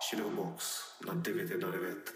シルボックス乗ってみて乗れべって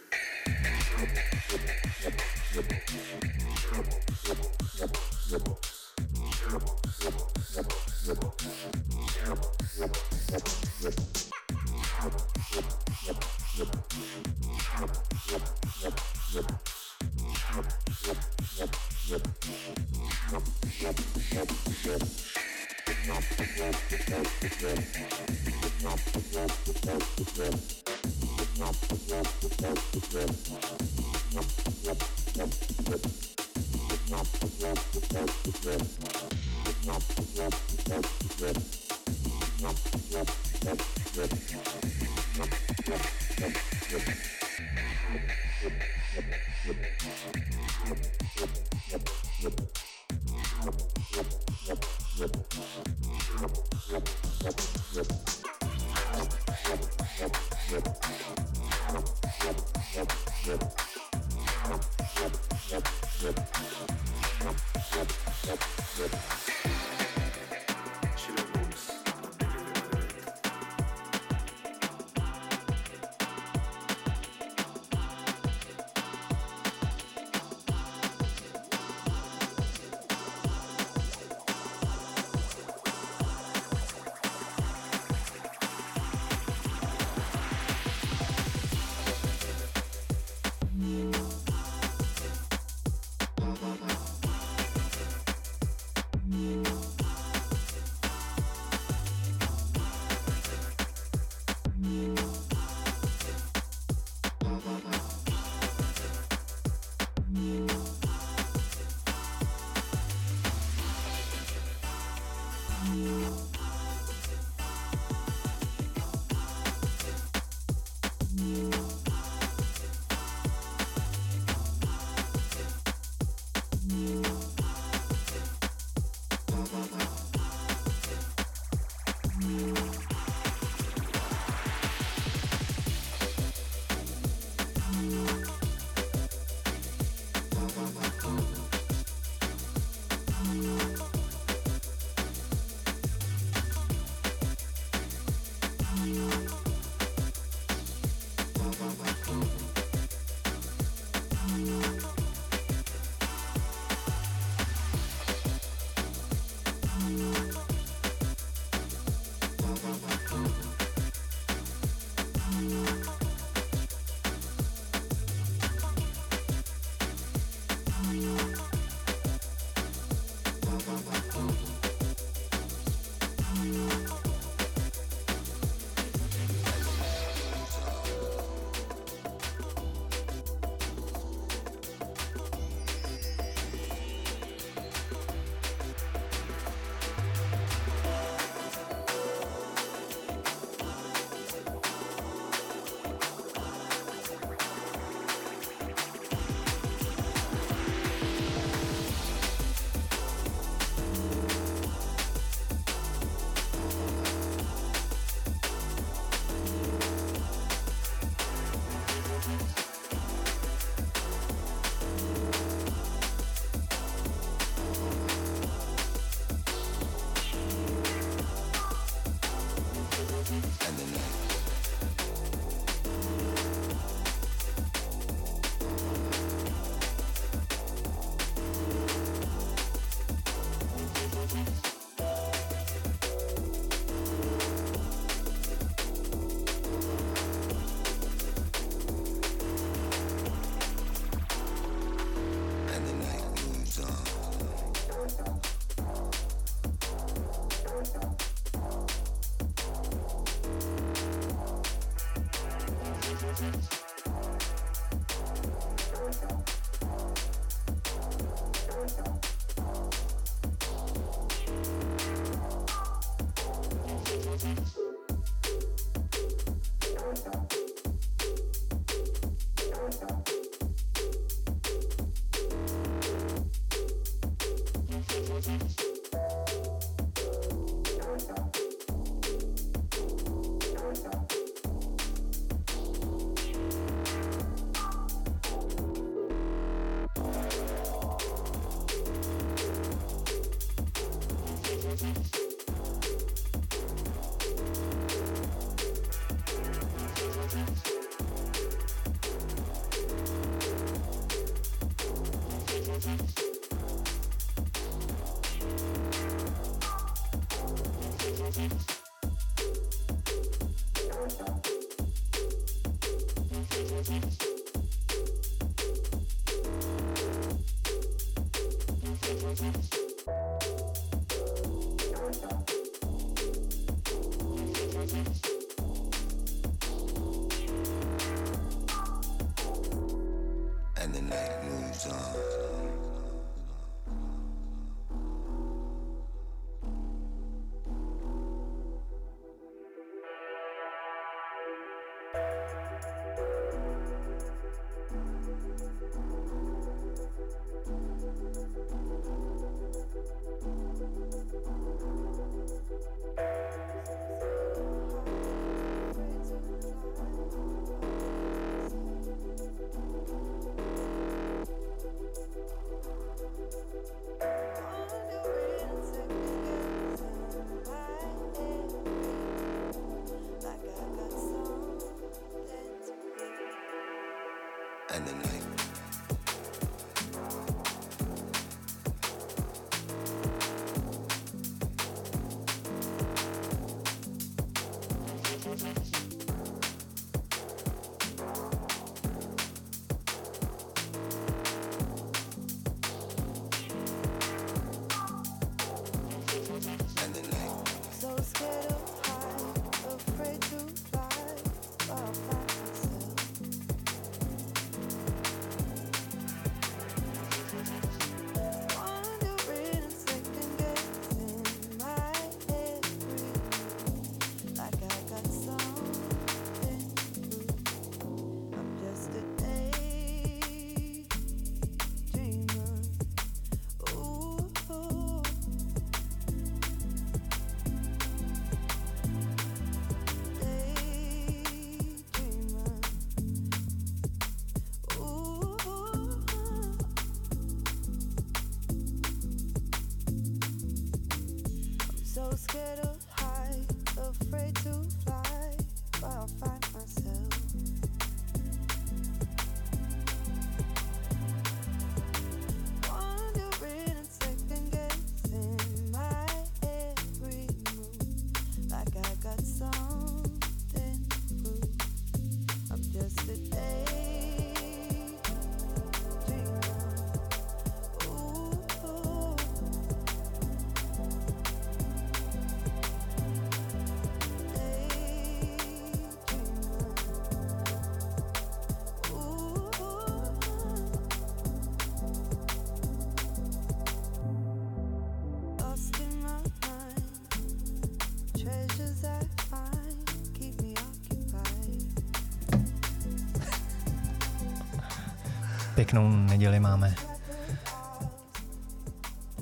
Pěknou neděli máme.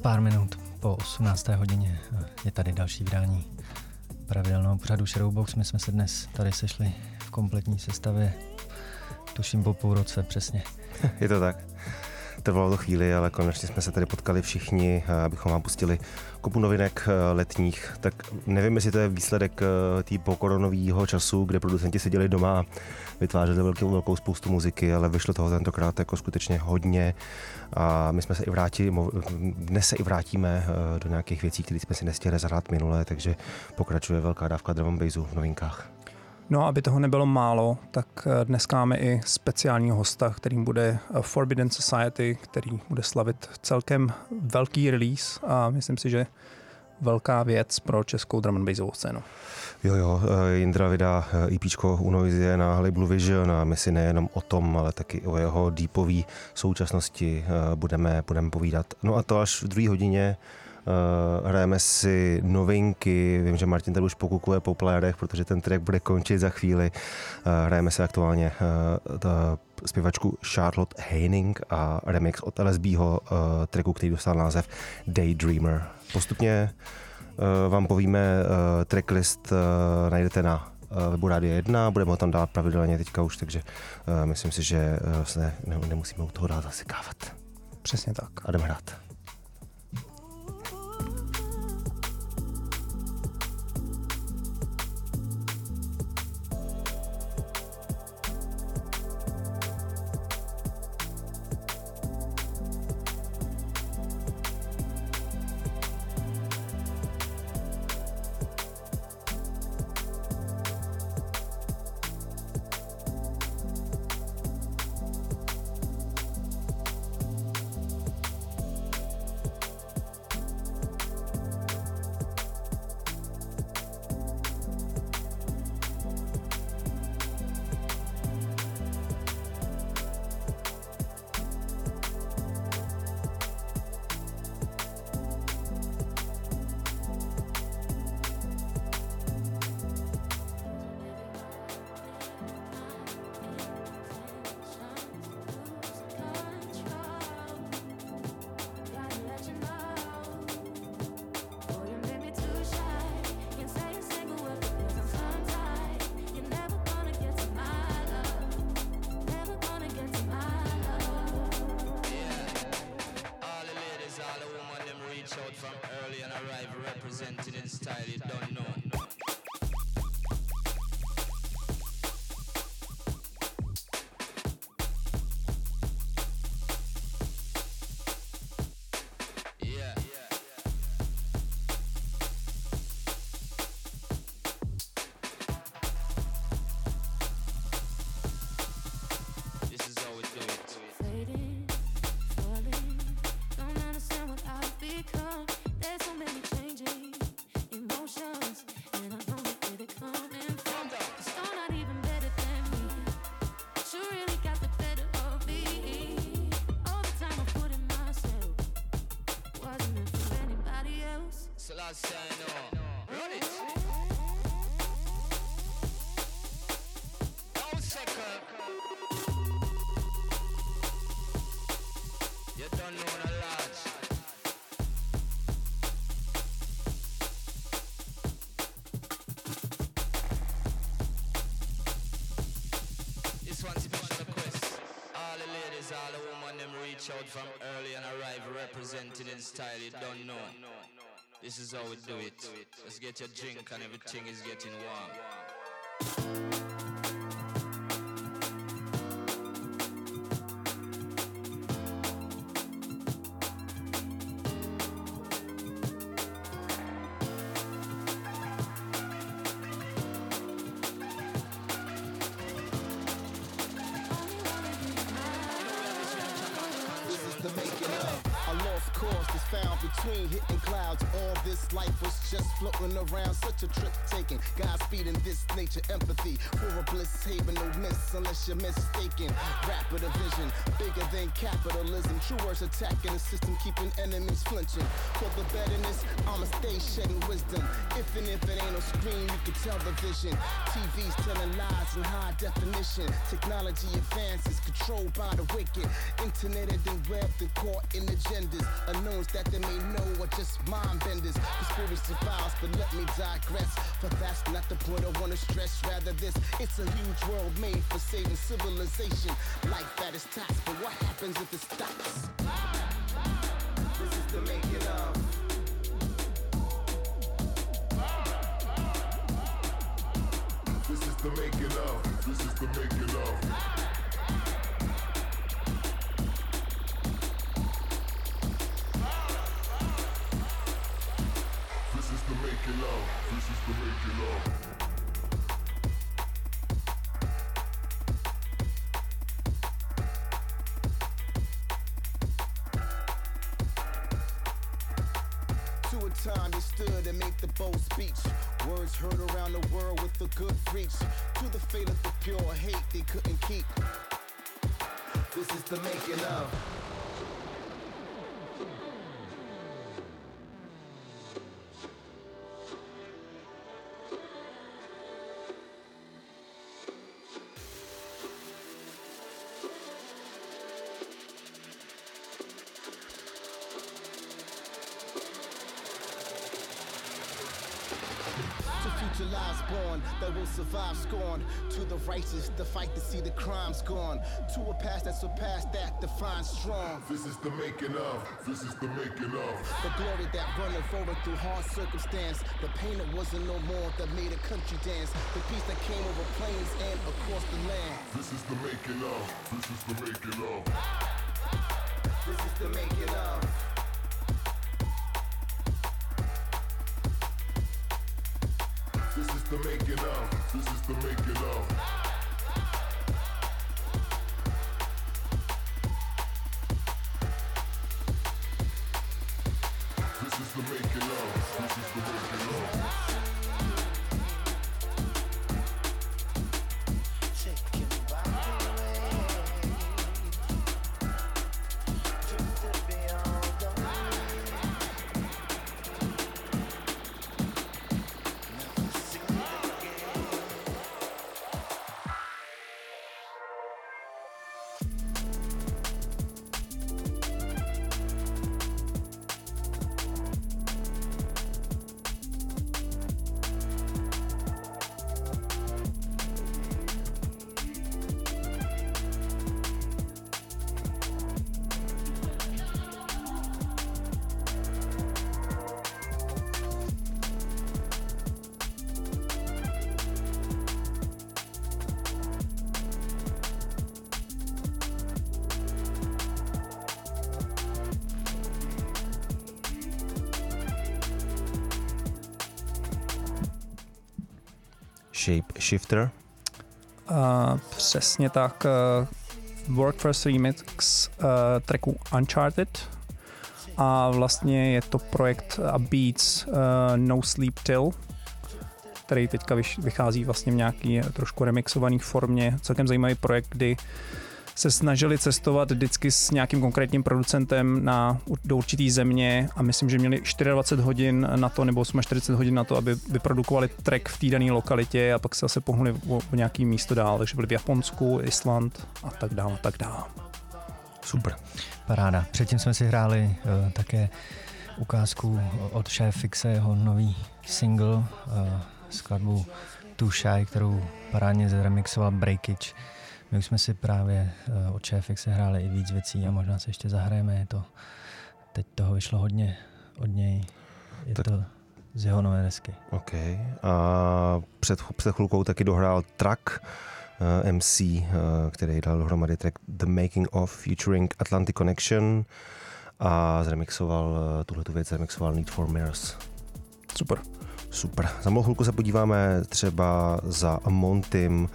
Pár minut po 18. hodině je tady další vydání pravidelného pořadu Shadowbox. My jsme se dnes tady sešli v kompletní sestavě, tuším po půl roce přesně. je to tak. Trvalo to chvíli, ale konečně jsme se tady potkali všichni, abychom vám pustili kopu novinek eh, letních. Tak nevím, jestli to je výsledek eh, té pokoronového času, kde producenti seděli doma a vytvářeli velkou, velkou spoustu muziky, ale vyšlo toho tentokrát jako skutečně hodně a my jsme se i vrátili, dnes se i vrátíme eh, do nějakých věcí, které jsme si nestihli zahrát minule, takže pokračuje velká dávka drum bassu v novinkách. No aby toho nebylo málo, tak eh, dnes máme i speciálního hosta, kterým bude eh, Forbidden Society, který bude slavit celkem velký release a myslím si, že velká věc pro českou drum and bassovou scénu. Jo, jo, eh, Jindra vydá EP u Noise na Blue Vision a my si nejenom o tom, ale taky o jeho deepové současnosti budeme, budeme povídat. No a to až v druhé hodině hrajeme si novinky, vím, že Martin tady už pokukuje po playerech, protože ten track bude končit za chvíli. Uh, hrajeme si aktuálně uh, ta zpěvačku Charlotte Heining a remix od LSBho uh, tracku, který dostal název Daydreamer. Postupně uh, vám povíme uh, tracklist, uh, najdete na webu Rádio 1, budeme ho tam dát pravidelně teďka už, takže uh, myslím si, že uh, se ne, nemusíme u toho dát zasekávat. Přesně tak. A jdeme hrát. reach out from early and arrive representing in style. God say no. Run it. Down second. You don't know the lads. This one's special request. All the ladies, all the women, them reach out from early and arrive represented in style. You don't know. This is how we do it. Let's get your drink and everything is getting warm. Around, such a trip taking. Godspeed in this nature, empathy for a bliss haven, no miss unless you're mistaken. Rapid vision, bigger than capitalism. True words attacking the system, keeping enemies flinching. For the betterness, I'ma stay shedding wisdom. If and if it ain't no screen, you can tell the vision. TV's telling lies in high definition. Technology advances, controlled by the wicked. Internet and web, and caught in agendas. Unknowns that they may know are just mind benders. Conspiracy files, but let me digress. For that's not the point I wanna stress. Rather, this it's a huge world made for saving civilization. Life that is taxed, but what happens if it stops? This is the making of. This is the making of. This is the making of. Love. This is the. To a time you stood and made the bold speech. Words heard around the world with good. To the fate of the pure hate they couldn't keep. This is the making of. Survive scorn. To the righteous, the fight to see the crimes gone. To a past that surpassed that defines strong. This is the making of. This is the making of. The glory that running forward through hard circumstance. The pain that wasn't no more that made a country dance. The peace that came over plains and across the land. This is the making of. This is the making of. This is the making of. The making of. This is the making of. Shape Shifter. Uh, přesně tak. Uh, Work First Remix uh, tracku Uncharted a vlastně je to projekt a Beats uh, No Sleep Till, který teďka vychází vlastně v nějaký trošku remixovaný formě. Celkem zajímavý projekt, kdy se snažili cestovat vždycky s nějakým konkrétním producentem na, do určitý země a myslím, že měli 24 hodin na to nebo 48 hodin na to, aby vyprodukovali track v té dané lokalitě a pak se zase pohnuli o, o nějaký místo dál, takže byli v Japonsku, Island a tak dále, a tak dále. Super. Paráda. Předtím jsme si hráli uh, také ukázku od Chef Fixe, jeho nový single, uh, skladbu Too Shy, kterou parádně zremixoval Breakage. My už jsme si právě uh, od Fixe hráli i víc věcí a možná se ještě zahrajeme. Je to, teď toho vyšlo hodně od něj. Je tak. to z jeho nové desky. OK. A před, před chvilkou taky dohrál track uh, eh, MC, uh, eh, který dal dohromady track The Making of featuring Atlantic Connection a zremixoval uh, tuhle věc, zremixoval Need for Mirrors. Super. Super. Za malou chvilku se podíváme třeba za Montym,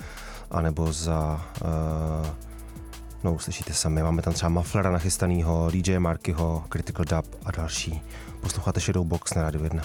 anebo za uh, no slyšíte sami, máme tam třeba Mufflera nachystanýho, DJ Markyho, Critical Dub a další. Posloucháte Shadowbox na Radio 1.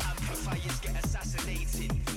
Amplifiers get assassinated.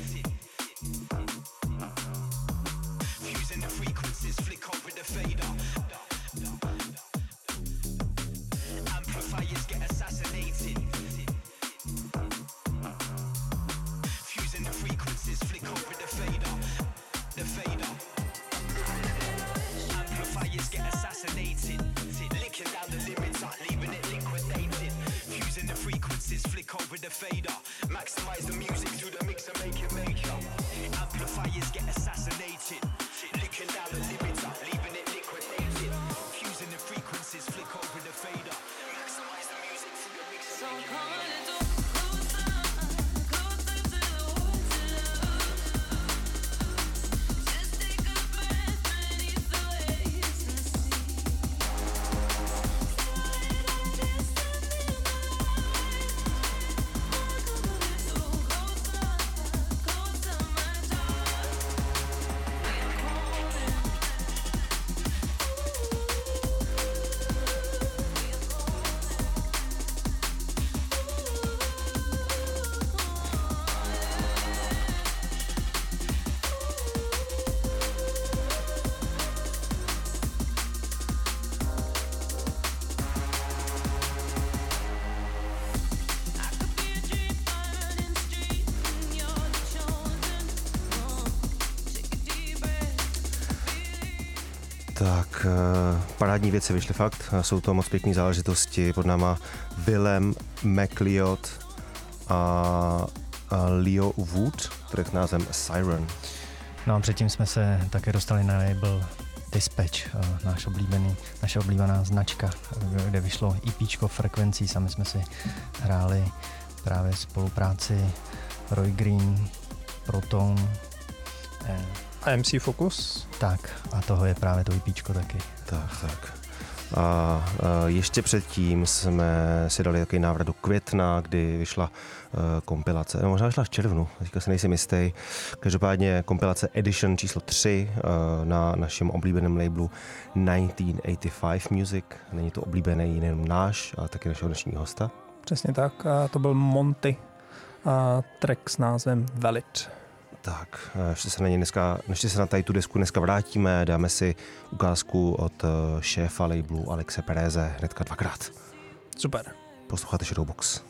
Tak, eh, parádní věci vyšly fakt. Jsou to moc pěkné záležitosti. Pod náma Willem McLeod a, Leo Wood, track názvem Siren. No a předtím jsme se také dostali na label Dispatch, eh, náš oblíbený, naše oblíbená značka, eh, kde vyšlo EP frekvencí. Sami jsme si hráli právě spolupráci Roy Green, Proton, eh, A MC Focus? tak a toho je právě to EP taky. Tak, tak. A, a ještě předtím jsme si dali takový návrat do května, kdy vyšla uh, kompilace, no možná vyšla v červnu, teďka si nejsem jistý. Každopádně kompilace Edition číslo 3 uh, na našem oblíbeném labelu 1985 Music. Není to oblíbený jenom náš, ale taky našeho dnešního hosta. Přesně tak. A to byl Monty. A track s názvem Valid. Tak, eh, ještě se na ně dneska, ještě se na tady tu desku dneska vrátíme, dáme si ukázku od eh, šéfa labelu Alexe Pereze hnedka dvakrát. Super. Posloucháte Shadowbox.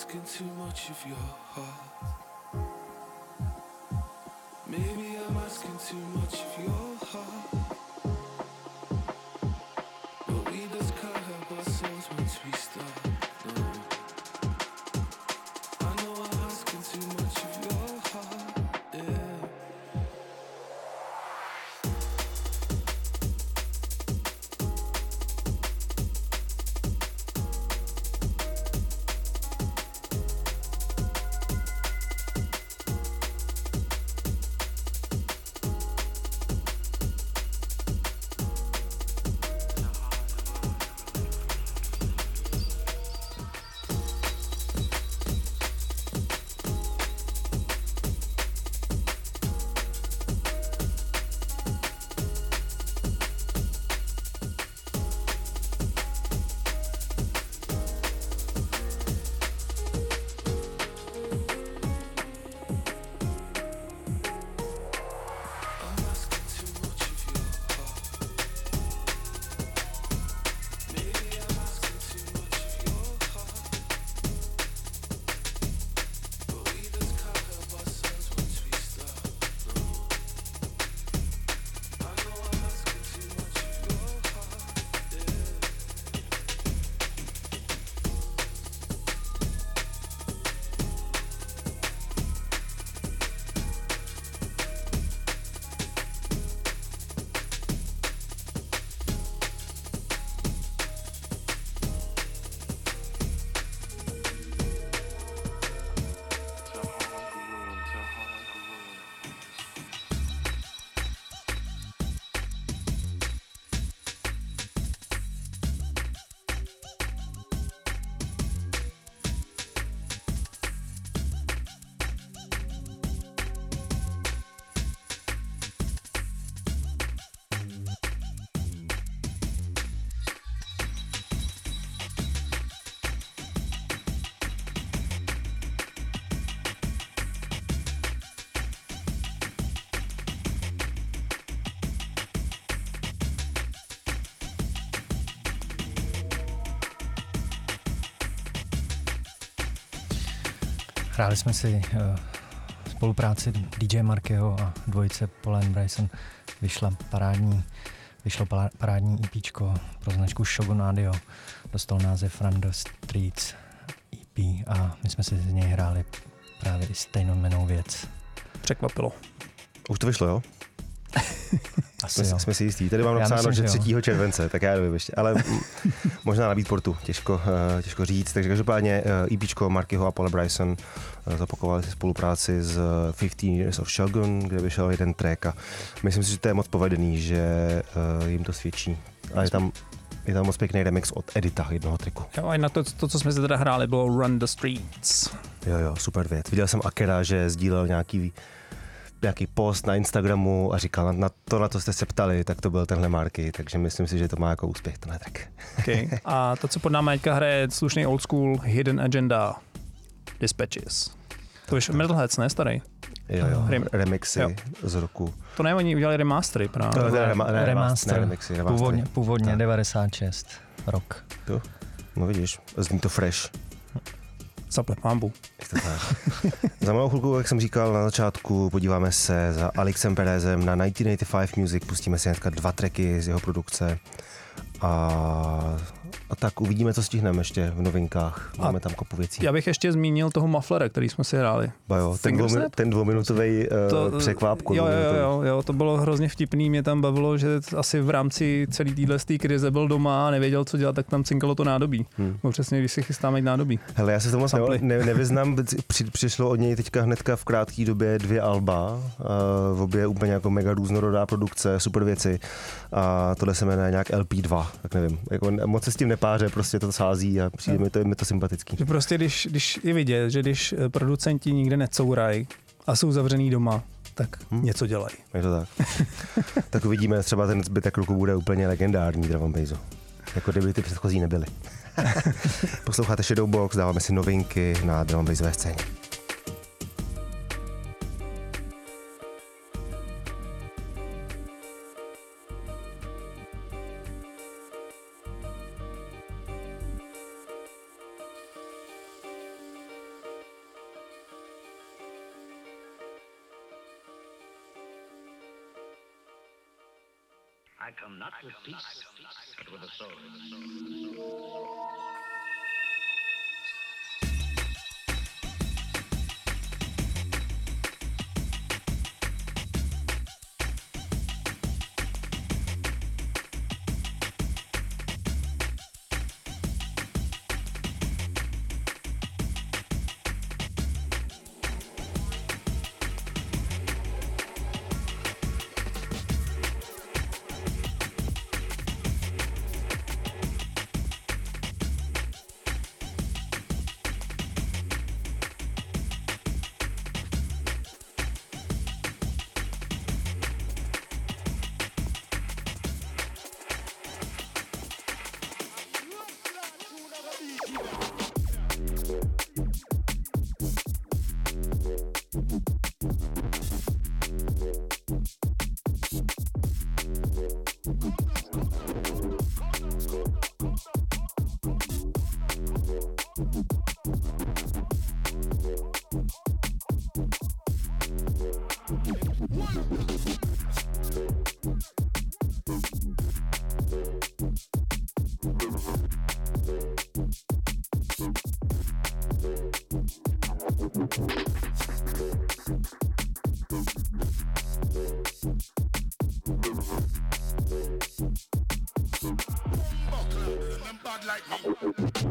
Asking too much of your heart. Maybe I'm asking too much of your heart. Hráli jsme si uh, spolupráci DJ Markyho a dvojice Polen Bryson. Vyšla parádní, vyšlo parádní EP pro značku Shogun Audio. Dostal název Run the Streets EP a my jsme si z něj hráli právě i stejnou jmenou věc. Překvapilo. Už to vyšlo, jo? Asi jsme, jo. jsme si jistí. Tady mám napsáno, myslím, že že jo. 3. července, tak já nevím ještě. Ale možná na Beatportu, těžko, eh, těžko říct. Takže každopádně eh, EPčko Markyho a Paula Bryson eh, zapakovali si spolupráci s eh, 15 Years of Shogun, kde vyšel jeden track a myslím si, že to je moc povedený, že eh, jim to svědčí. A je tam, je tam moc pěkný remix od Edita jednoho tracku. Jo, a na to, to, co jsme si teda hráli, bylo Run the Streets. Jo, jo, super věc. Viděl jsem Akera, že sdílel nějaký nějaký post na Instagramu a říkal, na to, na to jste se ptali, tak to byl tenhle Marky, takže myslím si, že to má jako úspěch tenhle track. Okay. A to, co pod námi teďka hraje, je slušný old school Hidden Agenda Dispatches. To už Metalheads, ne starý? Jo, jo, Rem- remixy jo. z roku. To ne, oni udělali remastery právě. To je rema- ne, Remaster. Ne, remixy, remastery. Původně, původně Tak. 96 rok. To, no vidíš, zní to fresh. Zaple pambu. Za malou chvilku, jak jsem říkal na začátku, podíváme se za Alexem Perezem na 1985 Music, pustíme si hnedka dva tracky z jeho produkce a, a tak uvidíme, co stihneme ještě v novinkách. Máme A tam kopu věcí. Já bych ještě zmínil toho Mufflera, který jsme si hráli. Ba jo, ten, dvou, ten dvouminutový uh, překvápku. Jo, jo, jo, jo, to bylo hrozně vtipný, mě tam bavilo, že asi v rámci celé téhle krize byl doma a nevěděl, co dělat, tak tam cinkalo to nádobí. Hmm. No přesně, když si chystáme jít nádobí. Hele, já se tomu moc ne, ne, nevyznám, při, přišlo od něj teďka hnedka v krátké době dvě alba, uh, v obě úplně jako mega různorodá produkce, super věci a tohle se jmenuje nějak LP2, tak nevím, jako moc se tím nepáře, prostě to sází a přijde mi to, mi to sympatický. Že prostě, když, když je vidět, že když eh, producenti nikde necourají a jsou zavřený doma, tak Hmm. něco dělají. Je to tak. tak uvidíme, třeba ten zbytek roku bude úplně legendární and bassu. Jako kdyby ty předchozí nebyly. Posloucháte Shadowbox, dáváme si novinky na drum and bassové scéně. of peace. like me.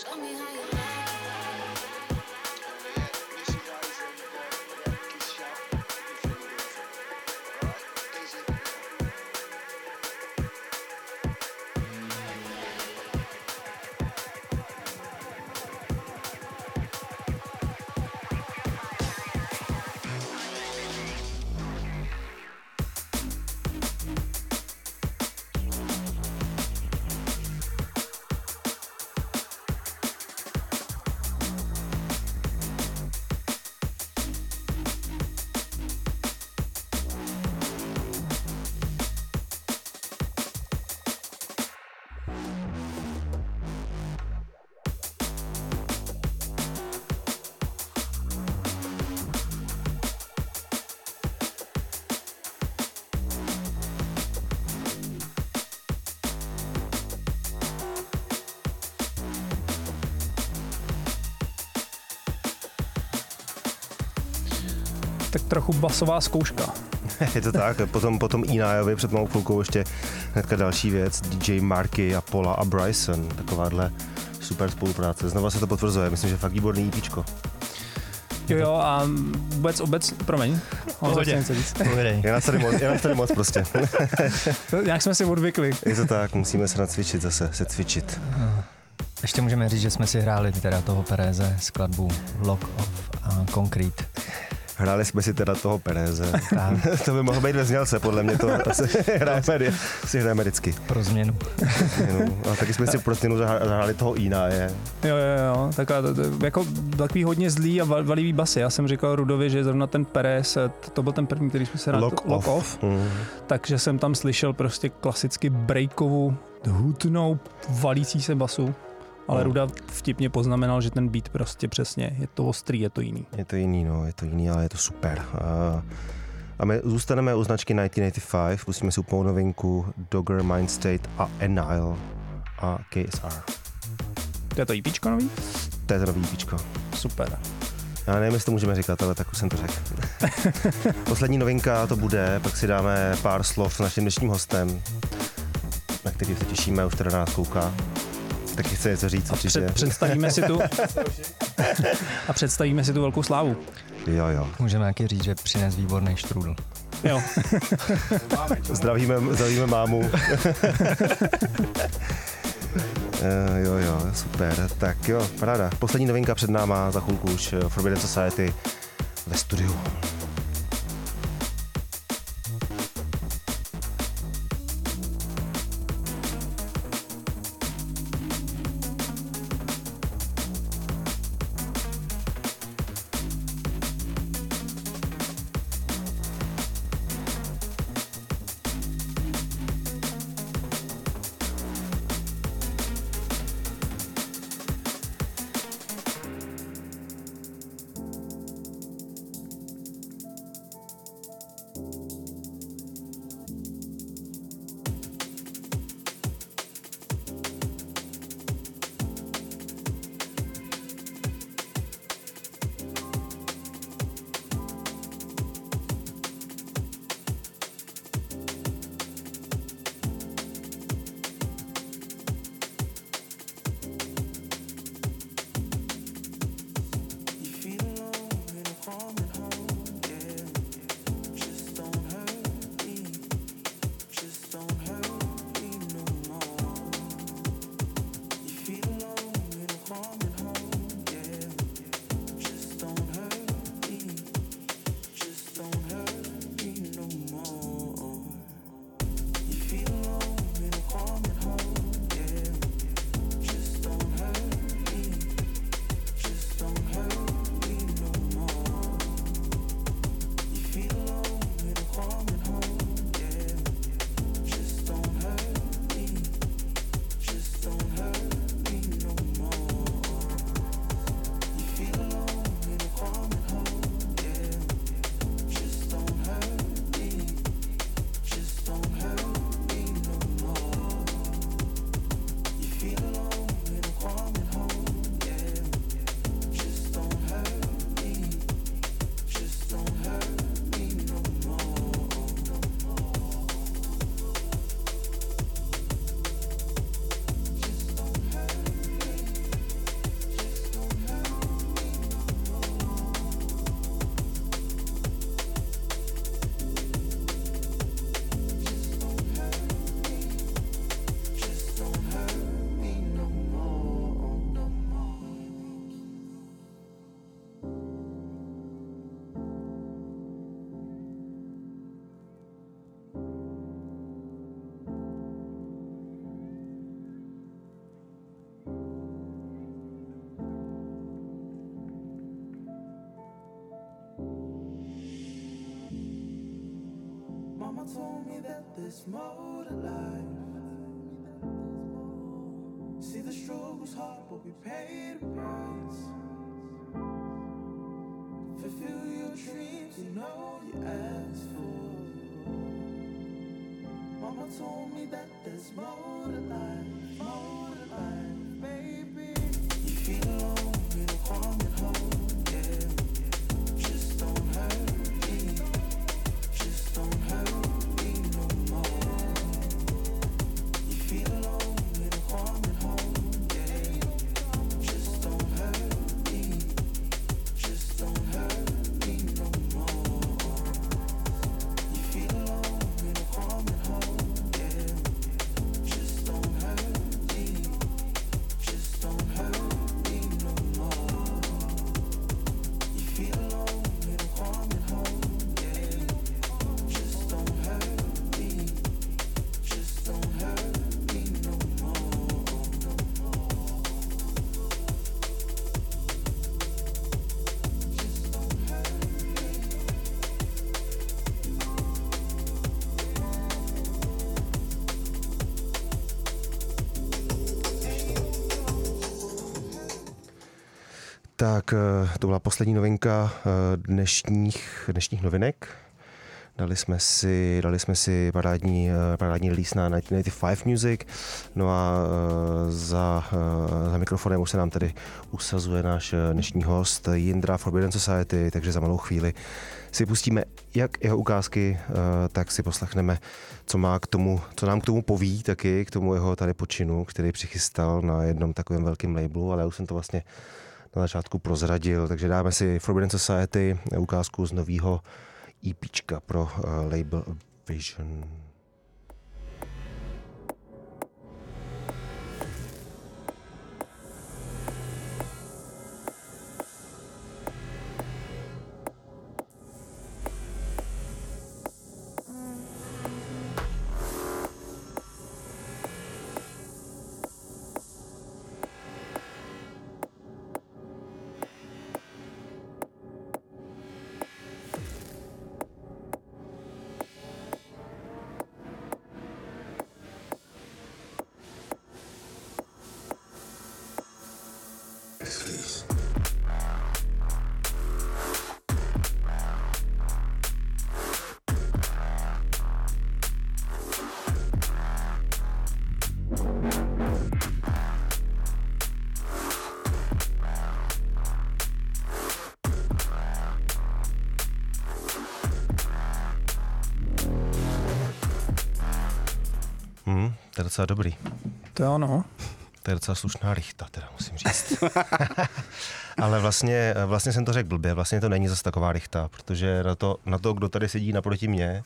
Show me how you love. Tak trochu basová zkouška. Je to tak, potom, potom Inajovi před malou chvilkou ještě hnedka další věc, DJ Marky a Paula a Bryson, takováhle super spolupráce. Znova se to potvrzuje, myslím, že fakt výborný EPčko. Jo, jo, a vůbec, obec, promiň. Je nás tady moc, je nás tady moc prostě. Nějak jsme si odvykli. Je to tak, musíme se nacvičit zase, se cvičit. Ještě můžeme říct, že jsme si hráli teda toho Pereze skladbu Lock of a Concrete. Hráli jsme si teda toho Pereze. Tak. to by mohlo být ve znělce, podle mě to asi hrajeme, si hrajeme vždycky. Pro změnu. No, a taky jsme si pro zahra- zahráli toho Ina, je. Jo, jo, jo, taková, to- jako takový hodně zlý a val- valivý basy. Já jsem říkal Rudovi, že zrovna ten Perez, eh, to byl ten první, který jsme se rád, Lock lock off. off, Mm. takže jsem tam slyšel prostě klasicky breakovou, hutnou, valící se basu. Ale No. Ruda vtipně poznamenal, že ten beat prostě přesně, je to ostrý, je to jiný. Je to jiný, no, je to jiný, ale je to super. A, a my zůstaneme u značky 1985, pustíme si úplnou novinku Dogger, Mindstate a Enile a KSR. To je to IPčko nový? To je to nový EPčko. Super. Já nevím, jestli to můžeme říkat, ale tak už jsem to řekl. Poslední novinka to bude, pak si dáme pár slov s naším dnešním hostem, na který se těšíme, už teda nás kouká. Taky chce něco říct A určitě. před, představíme si tu a představíme si tu velkou slávu. Jo, jo. Můžeme taky říct, že přines výborný štrůdl. Jo. Zdravíme, zdravíme mámu. Eh, jo, jo, super. Tak jo, paráda. Poslední novinka před náma, za chvilku už Forbidden Society ve studiu. We pay the price. Fulfill your dreams, you know you asked for. Mama told me that there's more to life, more to Tak eh, to byla poslední novinka eh, dnešních, dnešních novinek. Dali jsme si, dali jsme si parádní, eh, parádní release na 1995 Music. No a za, za mikrofonem už se nám tedy usazuje náš dnešní host Jindra Forbidden Society, takže za malou chvíli si pustíme jak jeho ukázky, tak si poslechneme, co, má k tomu, co nám k tomu poví taky, k tomu jeho tady počinu, který přichystal na jednom takovém velkém labelu, ale já už jsem to vlastně na začátku prozradil, takže dáme si Forbidden Society ukázku z nového EPčka pro uh, label Vision. To je docela slušná richta, teda musím říct. Ale vlastně, vlastně jsem to řekl blbě, vlastně to není zase taková richta, protože na to, na to kdo tady sedí naproti mě,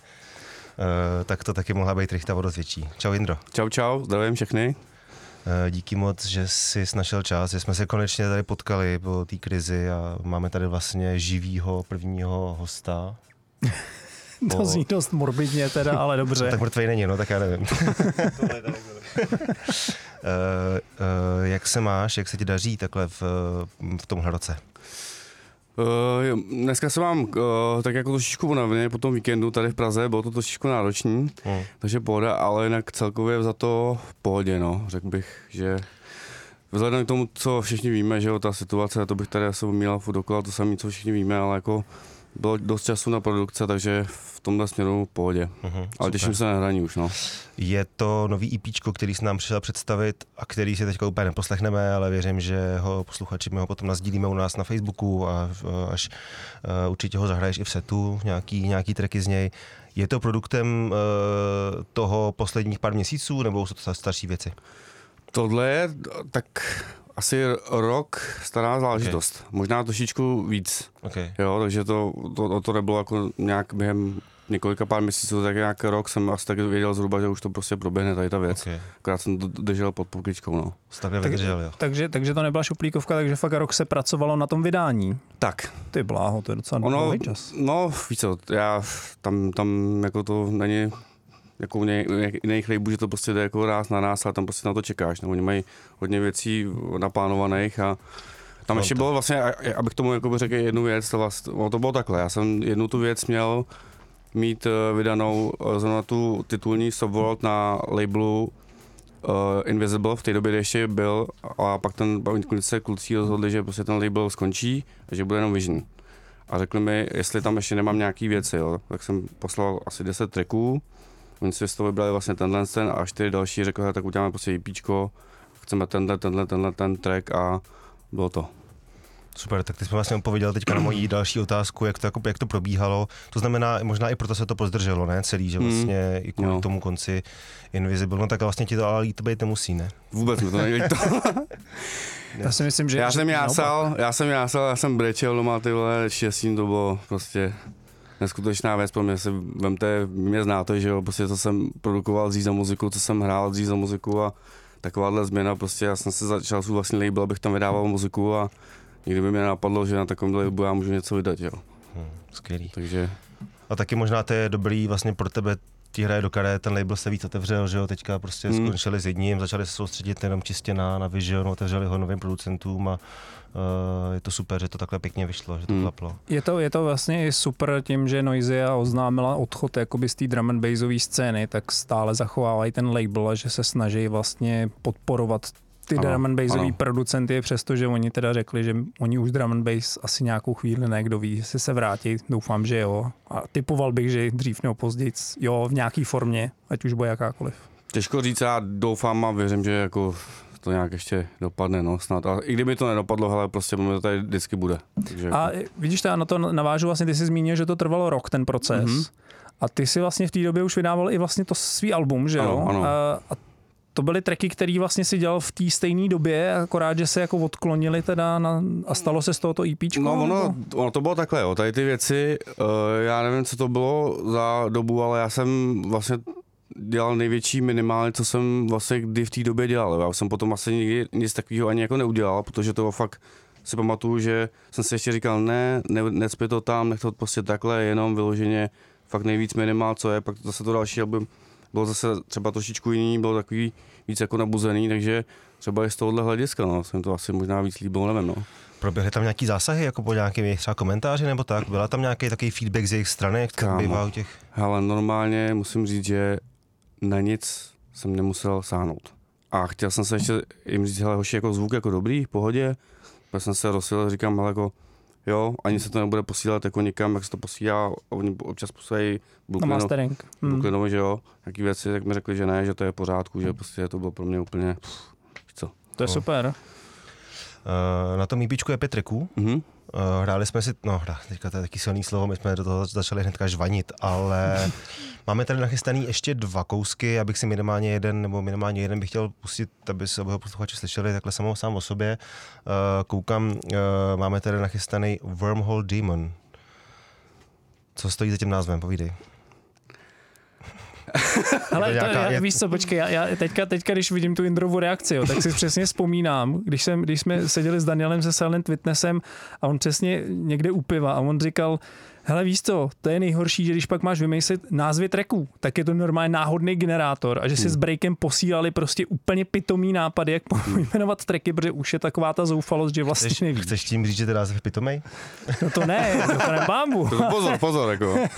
eh, tak to taky mohla být richta o dost větší. Čau Jindro. Čau, čau, zdravím všechny. Eh, Díky moc, že jsi našel čas, že jsme se konečně tady potkali po té krizi a máme tady vlastně živýho prvního hosta. To zní dost morbidně teda, ale dobře. Tak mrtvej není, no tak já nevím. Eh, eh, jak se máš, jak se ti daří takhle v, v tomhle roce? Uh, dneska se mám uh, tak jako trošičku unavený po tom víkendu tady v Praze, bylo to trošičku náročný, Hmm. takže pohoda, ale jinak celkově za to pohodě, no, řekl bych, že vzhledem k tomu, co všichni víme, že jo, ta situace, to bych tady asi měl furt dokola to samé, co všichni víme, ale jako bylo dost času na produkce, takže v tomhle směru v pohodě. Mhm, ale super. těším se na hraní už, no. Je to nový EP, který jsi nám přišel představit a který si teď úplně neposlechneme, ale věřím, že ho posluchači my ho potom nazdílíme u nás na Facebooku a až uh, určitě ho zahraješ i v setu, nějaký, nějaký tracky z něj. Je to produktem uh, toho posledních pár měsíců, nebo jsou to starší věci? Tohle je tak asi rok stará záležitost. Okay. Možná trošičku víc. Okay. Jo, takže to, to, to nebylo jako nějak během několika pár měsíců, tak nějak rok jsem asi tak věděl zhruba, že už to prostě proběhne tady ta věc. Okay. Akorát jsem to držel pod pokličkou, no. Takhle vydržel, jo. Takže, takže to nebyla šuplíkovka, takže fakt rok se pracovalo na tom vydání. Tak. Ty bláho, to je docela Ono, čas. no, víš co, já tam, tam jako to není jako u ně- jiných labelů, že to prostě jde jako ráz na nás, ale tam prostě na to čekáš. No, oni mají hodně věcí naplánovaných a tam No, ještě bylo vlastně, abych tomu jako řekl jednu věc, to, vlastně, to bylo takhle, já jsem jednu tu věc měl mít uh, vydanou uh, zrovna tu titulní Subworld na labelu uh, Invisible v té době, kdy ještě byl a pak ten se kluci rozhodli, že prostě ten label skončí a že bude jenom Vision. A řekli mi, jestli tam ještě nemám nějaký věci, jo. tak jsem poslal asi 10 tracků, oni si z toho vybrali vlastně tenhle ten a čtyři další, řekli, "Hele, tak uděláme prostě EPčko, chceme tenhle, tenhle, tenhle ten track a bylo to. Super, tak ty jsme vlastně odpověděl teďka na moji další otázku, jak to, jako, jak to probíhalo. To znamená, možná i proto se to pozdrželo, ne? Celý, že Mm. vlastně i kvůli Jo. tomu konci Invisible. No tak vlastně ti to ale líto být nemusí, ne? Vůbec mi to nejde to. Já si myslím, že... já jsem naopak. jásal, já jsem jásal, já jsem brečel doma ty vole, štěstím to bylo prostě neskutečná věc pro mě, si vemte, mě znáte, že jo, prostě to jsem produkoval dřív za muziku, co jsem hrál dřív za muziku a takováhle změna, prostě já jsem se začal svůj vlastní label, abych tam vydával muziku a nikdy by mě napadlo, že na takovém labelu já můžu něco vydat, jo. Hmm, skvělý. Takže A taky možná to je dobrý vlastně pro tebe ti hraje do karet, ten label se víc otevřel, že jo, teďka prostě Hmm. skončili s jedním, začali se soustředit jenom čistě na, na Vision, otevřeli ho novým producentům a uh, je to super, že to takhle pěkně vyšlo, že to Hmm. klaplo. Je to, je to vlastně i super tím, že Noisia oznámila odchod jakoby z té drum and bassové scény, tak stále zachovávají ten label a že se snaží vlastně podporovat ty Ano, drum and bassový producenty, přestože oni teda řekli, že oni už drum and bass asi nějakou chvíli ne, kdo ví, jestli se vrátí, doufám, že jo. A typoval bych, že dřív nebo později, jo, v nějaký formě, ať už bude jakákoliv. těžko říct, já doufám a věřím, že jako to nějak ještě dopadne, no snad. A i kdyby to nedopadlo, hele, prostě to tady vždycky bude. Takže A jako, vidíš, já na to navážu, vlastně ty jsi zmínil, že to trvalo rok, ten proces. Mhm. Mm-hmm. A ty si vlastně v té době už vydával i vlastně to svý album, že jo? Ano, ano. A, a to byly tracky, který vlastně si dělal v té stejné době, akorát, že se jako odklonili teda na, a stalo se z tohoto EPčko? No ono, ono to bylo takhle, jo. tady ty věci, uh, já nevím, co to bylo za dobu, ale já jsem vlastně dělal největší minimálně, co jsem vlastně kdy v té době dělal. Já jsem potom asi nikdy nic takového ani jako neudělal, protože to fakt si pamatuju, že jsem si ještě říkal, ne, ne necpi to tam, nech to prostě takhle, jenom vyloženě fakt nejvíc minimál, co je, pak zase to další album bylo zase třeba trošičku jiný, bylo takový víc jako nabuzený, takže třeba i z tohohle hlediska, no, jsem to asi možná víc líbilo, nevím, no. Proběhly tam nějaký zásahy, jako po nějakým jejich třeba komentáři nebo tak? Byla tam nějaký takový feedback z jejich strany, jak to bývá u těch? Hele, normálně musím říct, že na nic jsem nemusel sáhnout. A chtěl jsem se ještě jim říct, hele hoši, jako zvuk jako dobrý, v pohodě. Pak jsem se rozsil, říkám, hele jako, jo, ani se to nebude posílat jako nikam, jak se to posílá, a oni občas posílají Brooklynu, mastering. Hmm. Brooklynovi, že jo, jaký věci, tak mi řekli, že ne, že to je v pořádku, že prostě to bylo pro mě úplně, pff, co. To je super. Uh, na tom EPčku je pět tracků. Mhm. Uh, hráli jsme si, no teďka to je taky silný slovo, my jsme do toho začali hnedka žvanit, ale máme tady nachystaný ještě dva kousky, abych si minimálně jeden, nebo minimálně jeden bych chtěl pustit, aby se obyho posluchači slyšeli takhle samou sám o sobě. Uh, koukám, uh, máme tady nachystaný Wormhole Demon. Co stojí za tím názvem, povídej. Hele, Je to to, nějaká- já, je- víš co, počkej, já, já teďka, teďka, když vidím tu Indrovu reakci, jo, tak si přesně vzpomínám, když, jsem, když jsme seděli s Danielem se Silent Witnessem a on přesně někde u piva a on říkal, hele víš co, to je nejhorší, že když pak máš vymyslet názvy tracků, tak je to normálně náhodný generátor a že si s breakem posílali prostě úplně pitomý nápady, jak pojmenovat tracky, protože už je taková ta zoufalost, že vlastně Chceš, nevíš. chceš tím říct, že ten název je pitomej? No to ne, to nepámbu. To pozor, pozor, jako.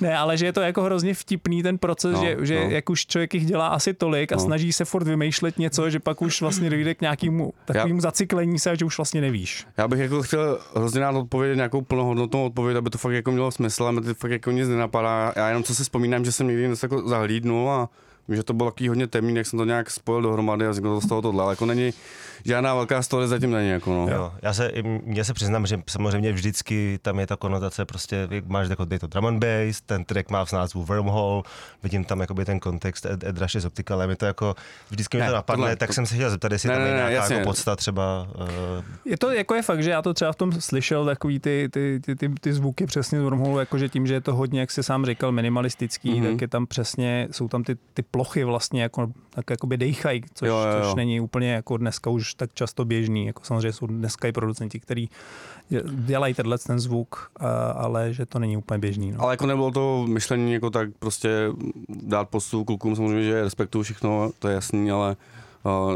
Ne, ale že je to jako hrozně vtipný ten proces, No, že, že no. jak už člověk jich dělá asi tolik a No. snaží se furt vymýšlet něco, že pak už vlastně dojde k nějakému takovému zacyklení se, že už vlastně nevíš. Já bych jako chtěl hrozně rád odpovědět nějakou plnohodnotnou odpověď, aby to fakt jako mělo smysl, a mi to fakt jako nic nenapadá. Já jenom co si vzpomínám, že jsem někdy něco jako zahlídnul a že to bylo takový hodně temný, jak jsem to nějak spojil dohromady a řekl to z toho tohle, ale jako není žádná velká story zatím není jako no. Jo, já se, já se přiznám, že samozřejmě vždycky tam je ta konotace, prostě máš jako je to drum and bass, ten track má v názvu Wormhole, vidím tam jakoby ten kontext Ed, Ed Rush s optikalem, je to jako, vždycky mi Ne, to napadne, tohle- tak to- jsem se chtěl zeptat, jestli Ne, tam ne, je ne, nějaká jasně. jako podsta třeba, uh, Je to jako je fakt, že já to třeba v tom slyšel takový ty, ty, ty, ty, ty zvuky přesně z Wormhole, jakože tím, že je to hodně, jak jsi sám říkal, minimalistický, Mhm. mm-hmm. tak je tam přesně, jsou tam ty, ty plochy vlastně jako, tak jakoby dejchají, což, Jo, jo, jo. což není úplně jako dneska už tak často běžný, jako samozřejmě jsou dneska i producenti, kteří dělají tenhle ten zvuk, ale že to není úplně běžný. No. Ale jako nebylo to myšlení jako tak prostě dát postu klukům, samozřejmě, že respektuju všechno, to je jasný, ale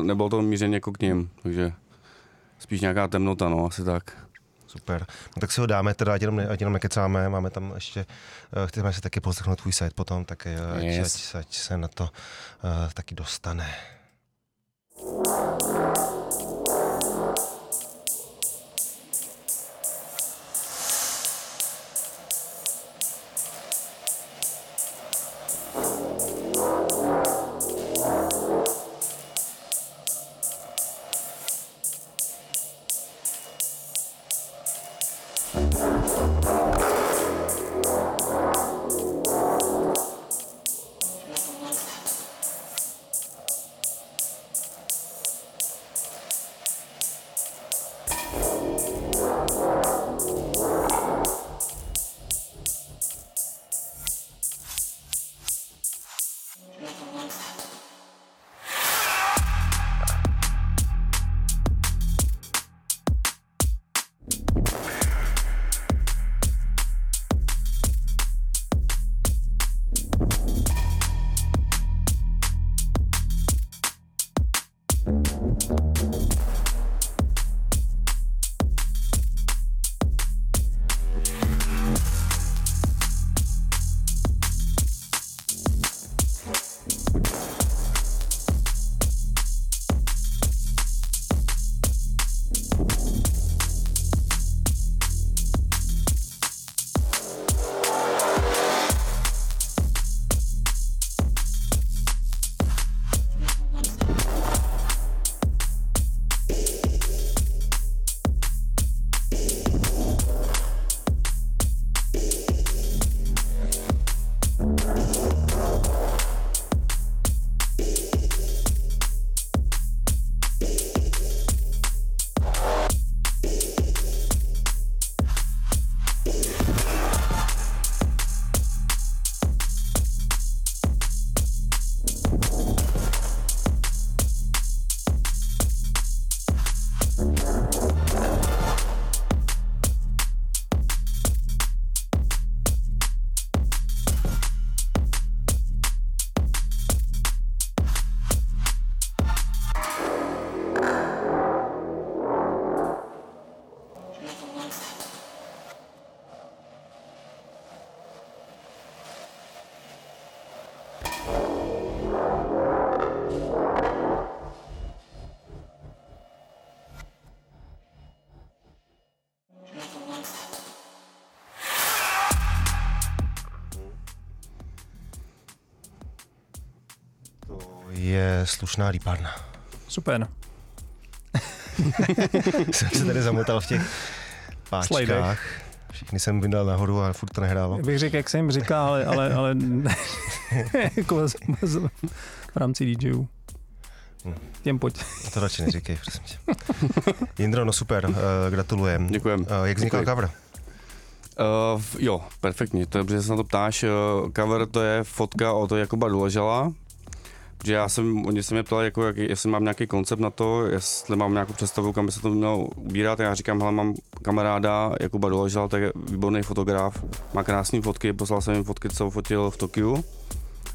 nebylo to míření jako k ním, takže spíš nějaká temnota, no, asi tak. Super. No tak si ho dáme, teda ať jenom, ne- ať jenom nekecáme, máme tam ještě, uh, chceme si taky poslechnout tvůj set potom, tak uh, ať, Yes. ať, ať se na to uh, taky dostane. Je slušná lípárna. Super. jsem se tady zamotal v těch páčkách. Slidech. Všichni jsem vydal nahoru a furt to nehrálo. Bych řekl, jak jsem jim říkal, ale, ale, ale ne, jako v rámci DJů. Hm. Těm pojď. A to radši neříkej, prosím tě. Jindro, no super, uh, gratulujem. Děkujem. Uh, jak vznikal Děkuji. cover? Uh, jo, perfektně, to je, protože se na to ptáš. Uh, cover to je fotka od Jakuba Doležela, že já jsem, oni se mě ptali, jako, jak, jestli mám nějaký koncept na to, jestli mám nějakou představu, kam by se to mělo ubírat. Já říkám, hele, mám kamaráda Jakuba Doležela, to je výborný fotograf, má krásné fotky, poslal jsem jim fotky, co fotil v Tokiu.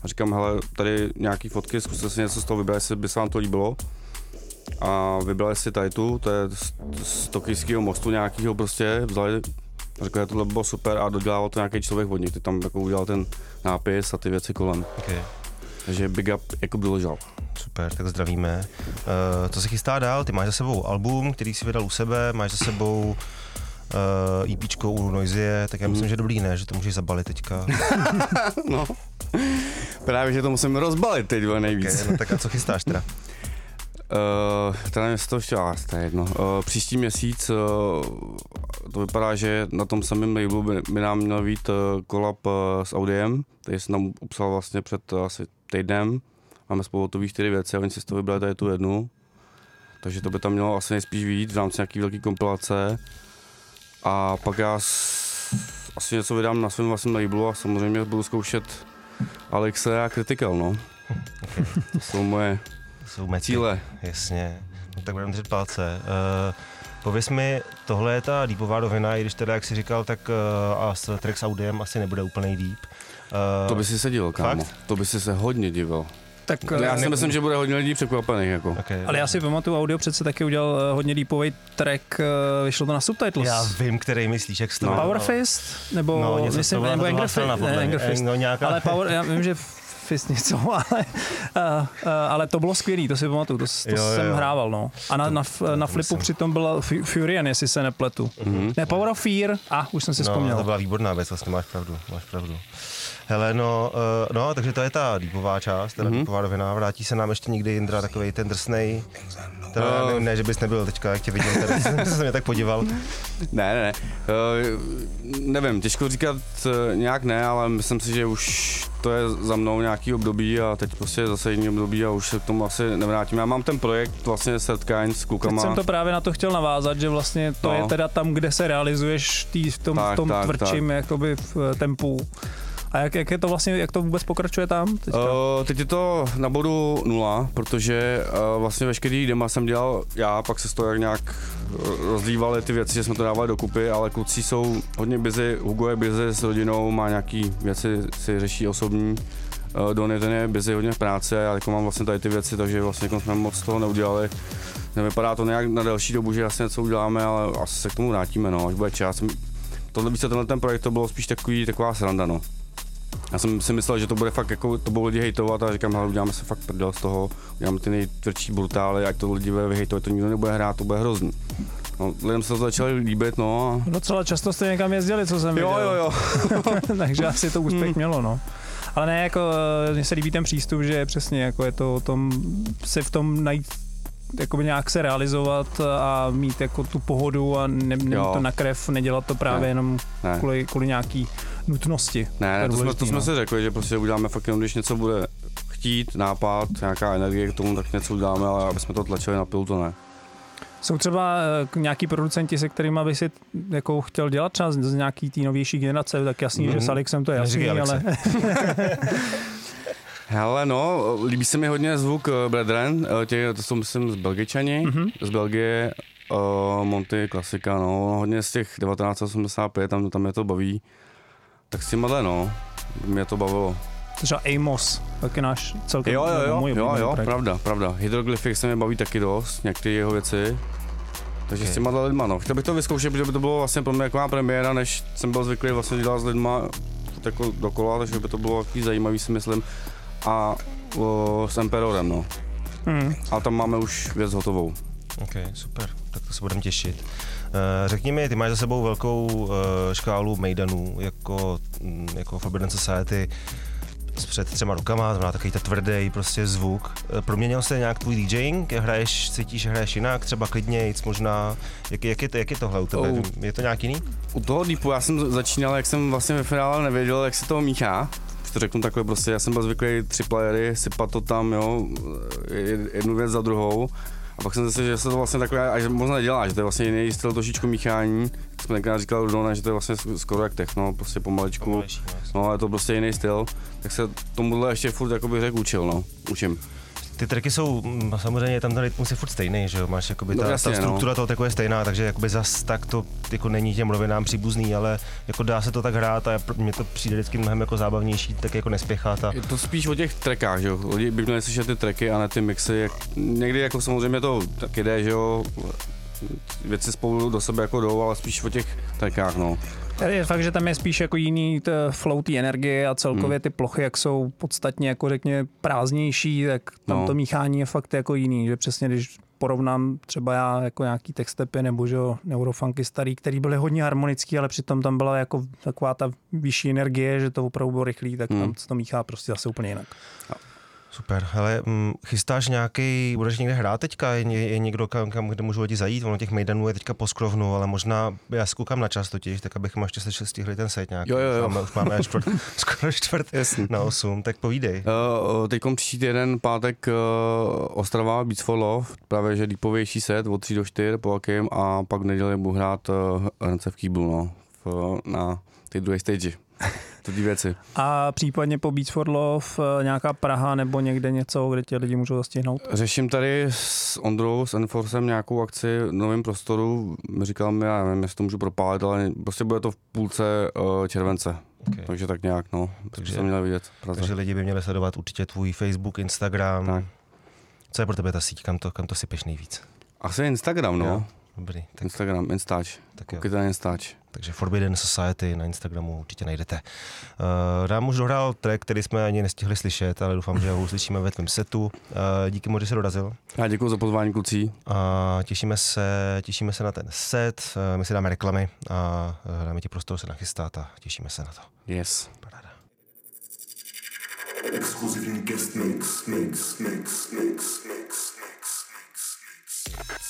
A říkám, hele, tady nějaký fotky, zkuste si něco z toho vybrat, jestli by se vám to líbilo. A vybrali si tady tu, to je z, z tokijského mostu nějakého prostě, vzali, řekl, že tohle bylo super a dodělal to nějaký člověk od nich, ty tam jako udělal ten nápis a ty věci kolem. Okay. Takže big up Jakub Doležal. Super, tak zdravíme. Uh, co se chystá dál? Ty máš za sebou album, který si vydal u sebe, máš za sebou uh, EPčko u Noizie, tak já myslím, Mhm. že dobrý, ne? Že to můžeš zabalit teďka. no, právě, že to musím rozbalit teď nejvíc. Okay, no tak a co chystáš teda? Uh, teda nevím, to ještě to je jedno. Uh, příští měsíc uh, to vypadá, že na tom samém labelu by, by nám měl být uh, kolab uh, s Audiem, který jsem tam upsal vlastně před uh, asi týdnem. Máme spolu hotový čtyři věci a oni si z toho vybrali tady tu jednu. Takže to by tam mělo asi nejspíš vyjít v rámci nějaký velký kompilace. A pak já s, asi něco vydám na svém vlastním labelu a samozřejmě budu zkoušet Alexe a Critical, no. Okay. To jsou moje jsou mety. cíle. Jasně, no, tak budeme držet palce. Uh, pověz mi, tohle je ta deepová rovina, i když teda, jak jsi říkal, tak uh, a s track s Audiem asi nebude úplný deep. Uh, To by si se divil, kámo. Fakt? To by si se hodně divil. Tak, Já eh, si myslím, že bude hodně lidí překvapených. Jako. Okay. Ale já si pamatuju, Audio přece taky udělal eh, hodně deepový track, vyšlo to na subtitles. Já vím, který myslíš, jak to No. Power Fist? Nebo, No, něco myslím, to nebo to Anger Fist? Ne. Anger Fist. No, nějaká- Ale Power, já vím, že Fist něco, ale, uh, uh, ale to bylo skvělý, to si pamatuju, to, to Jo, jo, jsem jo. hrával, no. A na, na, f- na flipu myslím. přitom byla Fu- Furian, jestli se nepletu. Mhm. Ne, Power of Fear, a ah, už jsem si no, vzpomněl. to byla výborná věc, vlastně máš pravdu, máš pravdu. Hele, no, uh, no, takže to je ta deepová část, teda Mhm. mm-hmm. deepová rovina. Vrátí se nám ještě někdy Jindra, takový ten drsnej. Teda, No. ne, ne, že bys nebyl teďka, jak tě vidím, tady jsem se mě tak podíval. Ne, ne, ne. Uh, nevím, těžko říkat uh, nějak ne, ale myslím si, že už to je za mnou nějaký období a teď prostě je zase jiný období a už se k tomu asi nevrátím. Já mám ten projekt vlastně Setkaň s Teď klukama. jsem to právě na to chtěl navázat, že vlastně to No. je teda tam, kde se realizuješ tý, v tom, Tak, v tom tak, tvrdším jakoby v eh, tempu. A jak, jak je to vlastně, jak to vůbec pokračuje tam? Teďka? Uh, teď je to na bodu nula, protože uh, vlastně veškerý dema jsem dělal já, pak se z toho jak nějak rozdívaly ty věci, že jsme to dávali dokupy, ale kluci jsou hodně busy, Hugo je busy s rodinou, má nějaký věci, si řeší osobní, uh, Donny ten je busy hodně v práci a já jako mám vlastně tady ty věci, takže vlastně jako jsme moc toho neudělali. Nevypadá to nějak na delší dobu, že jasně něco uděláme, ale asi se k tomu vrátíme, no, až bude čas. Tohle více tenhle ten projekt to bylo spíš takový, taková sranda, no. Já jsem si myslel, že to bude fakt jako, to budou lidi hejtovat a říkám, hele, uděláme se fakt prdel z toho, uděláme ty nejtvrdší brutály, ať to lidi bude vyhejtovat, to nikdo nebude hrát, to bude hrozný. No, lidem se to začalo líbit, no a... Docela často jste někam jezdili, co jsem Jo, viděl. jo, jo. Takže asi to úspěch Hmm. mělo, no. Ale ne, jako, eh, mně se líbí ten přístup, že přesně jako je to o tom, si v tom najít jakoby nějak se realizovat a mít jako tu pohodu a ne, nemít Jo. to na krev, nedělat to právě Ne. jenom Ne. kvůli, kvůli nějaký nutnosti. Ne, ne, je to jsme, to jsme no. si řekli, že prostě uděláme fakt jenom, když něco bude chtít, nápad, nějaká energie k tomu, tak něco uděláme, ale aby jsme to tlačili na pilu, to ne. Jsou třeba eh, k- nějaký producenti, se kterými by si jako chtěl dělat třeba z nějaký té novější generace, tak jasný, Mhm. že s Alexem to je jasný, ale Hele, no, líbí se mi hodně zvuk uh, Brethren, uh, tě, to jsou myslím z Belgičani, Mhm. mm-hmm. z Belgie, uh, Monty, klasika, no, hodně z těch 1985, tam, tam mě to baví. Tak s tímhle, no, mě to bavilo. třeba Amos, taky náš celkem Jo, jo, jo, můj jo, jo, projekt. pravda, pravda. Hydroglyphic se mě baví taky dost, některé jeho věci. Takže Ok. s těma lidma, no. Chtěl bych to vyzkoušet, protože by to bylo vlastně pro mě taková premiéra, než jsem byl zvyklý vlastně dělat s lidma jako dokola, takže by to bylo takový zajímavý, si myslím. A o, s Emperorem, no. Hmm. A tam máme už věc hotovou. OK, super, tak to se budeme těšit. Uh, řekni mi, ty máš za sebou velkou uh, škálu mejdanů, jako, mm, jako Forbidden Society s před třema rokama, to znamená takový ten tvrdý prostě zvuk. Eh, Proměnil se nějak tvůj DJing? Hraješ, cítíš, že hraješ jinak, třeba klidnějc možná? Jak, jak, je, to, jak je tohle u tebe? Oh. Je to nějak jiný? U toho Deepu já jsem začínal, jak jsem vlastně ve finále nevěděl, jak se to míchá. To řeknu takhle prostě, já jsem byl zvyklý tři playery, sypat to tam, jo, jed- jednu věc za druhou. A pak jsem zjistil, že se to vlastně takhle až moc nedělá, že to je vlastně jiný styl trošičku míchání. Jak jsme tenkrát říkal Rudona, že to je vlastně skoro jak techno, prostě pomaličku. Pomalejší, no. Je to prostě jiný styl. Tak se tomuhle ještě furt, jako bych řekl, učil, no. Učím. Ty tracky jsou, mm, samozřejmě tam ten rytmus je furt stejný, že jo, máš jakoby No ta, jasně, ta no. struktura toho tracku je stejná, takže jakoby zas tak to jako není těm rovinám příbuzný, ale jako dá se to tak hrát a mně to přijde vždycky mnohem jako zábavnější, tak jako nespěchat a Je to spíš o těch trackách, že jo. Lidi by měli slyšet ty tracky a ne ty mixy. Jak, někdy jako samozřejmě to tak jde, že jo. Věci spolu do sebe jako jdou, ale spíš o těch trackách, no. Je fakt, že tam je spíš jako jiný flow té energie a celkově Hmm. ty plochy, jak jsou podstatně jako řekně prázdnější, tak tam No. to míchání je fakt jako jiný, že přesně když porovnám třeba já jako nějaký textepy nebo že jo, neurofunky starý, který byly hodně harmonický, ale přitom tam byla jako taková ta vyšší energie, že to opravdu bylo rychlý, tak Hmm. tam se to míchá prostě zase úplně jinak. Super. Hele, mm, chystáš nějaký, budeš někde hrát teďka? Je, je, někdo, kam, kam, kde můžu lidi zajít? Ono těch mejdanů je teďka po skrovnu, ale možná, já si koukám na čas totiž, tak abychom ještě se stihli ten set nějaký. Jo, jo, jo. Máme, už máme čtvrt, skoro čtvrt Jasný. na osm, tak povídej. Uh, teď příští týden, pátek, uh, Ostrava, Beats for Love, právě že deepovější set od 3 do 4 po jakým a pak v neděli budu hrát uh, Hrnce v Kýblu, no, v, na té druhé stage. To ty věci. A případně po Beats for Love eh, nějaká Praha nebo někde něco, kde tě lidi můžou zastihnout? Řeším tady s Ondrou, s Enforcem nějakou akci v novém prostoru. Říkal mi, já nevím, jestli to můžu propálit, ale prostě bude to v půlce uh, července. Okay. Takže tak nějak, no. Takže jsem měl vidět Praze. Takže lidi by měli sledovat určitě tvůj Facebook, Instagram. Tak. Co je pro tebe ta síť? Kam to, kam to sypeš nejvíc? Asi Instagram, no. Jo, dobrý. Tak. Instagram, Instač. Tak jo. Koukejte na Instač. Takže Forbidden Society na Instagramu určitě najdete. Uh, Dám už dohrál track, který jsme ani nestihli slyšet, ale doufám, že ho uslyšíme ve tvém setu. Uh, díky moc, že jsi dorazil. Já děkuji za pozvání, kluci. A těšíme se, těšíme se na ten set, uh, my si dáme reklamy a uh, dáme ti prostor se nachystat a těšíme se na to. Yes. Exkluzivní guest mix, mix, mix, mix, mix, mix, mix. I've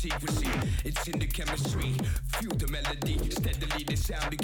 secrecy. It's in the chemistry. Feel the melody. Steadily, the sound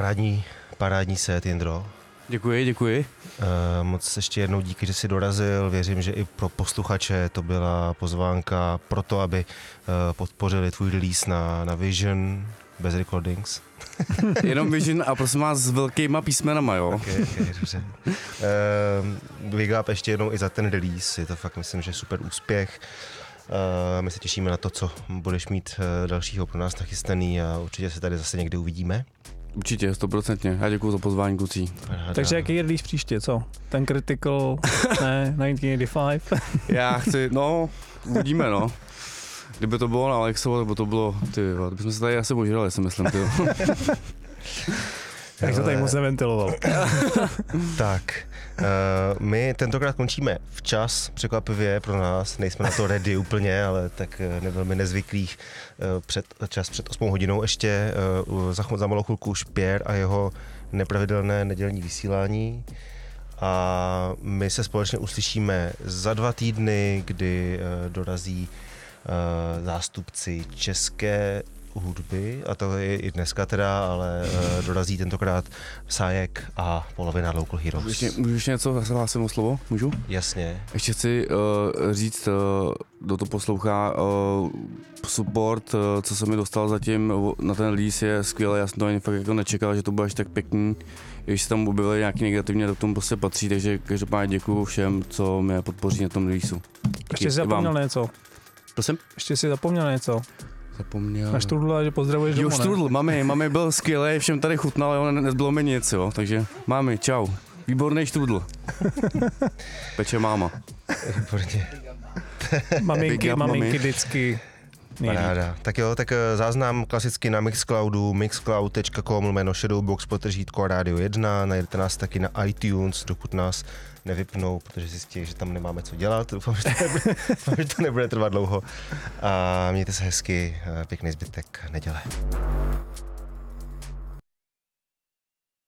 Parádní, parádní set, Jindro. Děkuji, děkuji. Uh, moc ještě jednou díky, že jsi dorazil. Věřím, že i pro posluchače to byla pozvánka pro to, aby uh, podpořili tvůj release na, na Vision bez recordings. Jenom Vision a prosím vás s velkýma písmenama, jo? Okay, okay, dobře. Uh, big up ještě jednou i za ten release. Je to fakt, myslím, že super úspěch. Uh, my se těšíme na to, co budeš mít dalšího pro nás nachystaný a určitě se tady zase někdy uvidíme. Určitě, stoprocentně. Já děkuji za pozvání, kluci. Takže jaký je release příště, co? Ten Critical, ne, 1985? Já chci, no, uvidíme, no. Kdyby to bylo na Alexovo, nebo to bylo, ty, jo, bychom se tady asi požrali, si myslím, ty. jo. Jak to tady moc neventiloval. tak, uh, my tentokrát končíme včas, překvapivě pro nás, nejsme na to ready úplně, ale tak uh, nevelmi nezvyklých uh, před, čas před 8 hodinou ještě za, za malou chvilku Špěr a jeho nepravidelné nedělní vysílání. A my se společně uslyšíme za dva týdny, kdy dorazí zástupci české hudby, a to je i dneska teda, ale uh, dorazí tentokrát Sájek a polovina Local Heroes. Můžu ještě, můžu ještě něco, hlásím o slovo? Můžu? Jasně. Ještě chci uh, říct, uh, kdo to poslouchá, uh, support, uh, co se mi dostal zatím na ten release je skvělý, já jsem to ani fakt jako nečekal, že to bude až tak pěkný, když se tam objevily nějaký negativně, to k tomu prostě patří, takže každopádně děkuju všem, co mě podpoří na tom releaseu. Ještě jsi zapomněl na něco. Prosím? Ještě jsi zapomněl na něco. Zapomněl. Na Štrudla, že pozdravuješ Jo, domů, ne? Štrudl, mami, mami byl skvělý, všem tady chutnal, ale ne- nezbylo mi nic, jo, takže mami, čau. Výborný Štrudl. Peče máma. Výborně. Maminky, Big up, maminky mami. vždycky. nejlíp. Paráda. Tak jo, tak eh, záznam klasicky na Mixcloudu, mixcloud.com, lomeno Shadowbox, potržítko Radio 1, najdete nás taky na iTunes, dokud nás nevypnou, protože zjistí, že tam nemáme co dělat. Doufám, že to nebude, doufám, že to nebude trvat dlouho. A mějte se hezky, eh, pěkný zbytek neděle.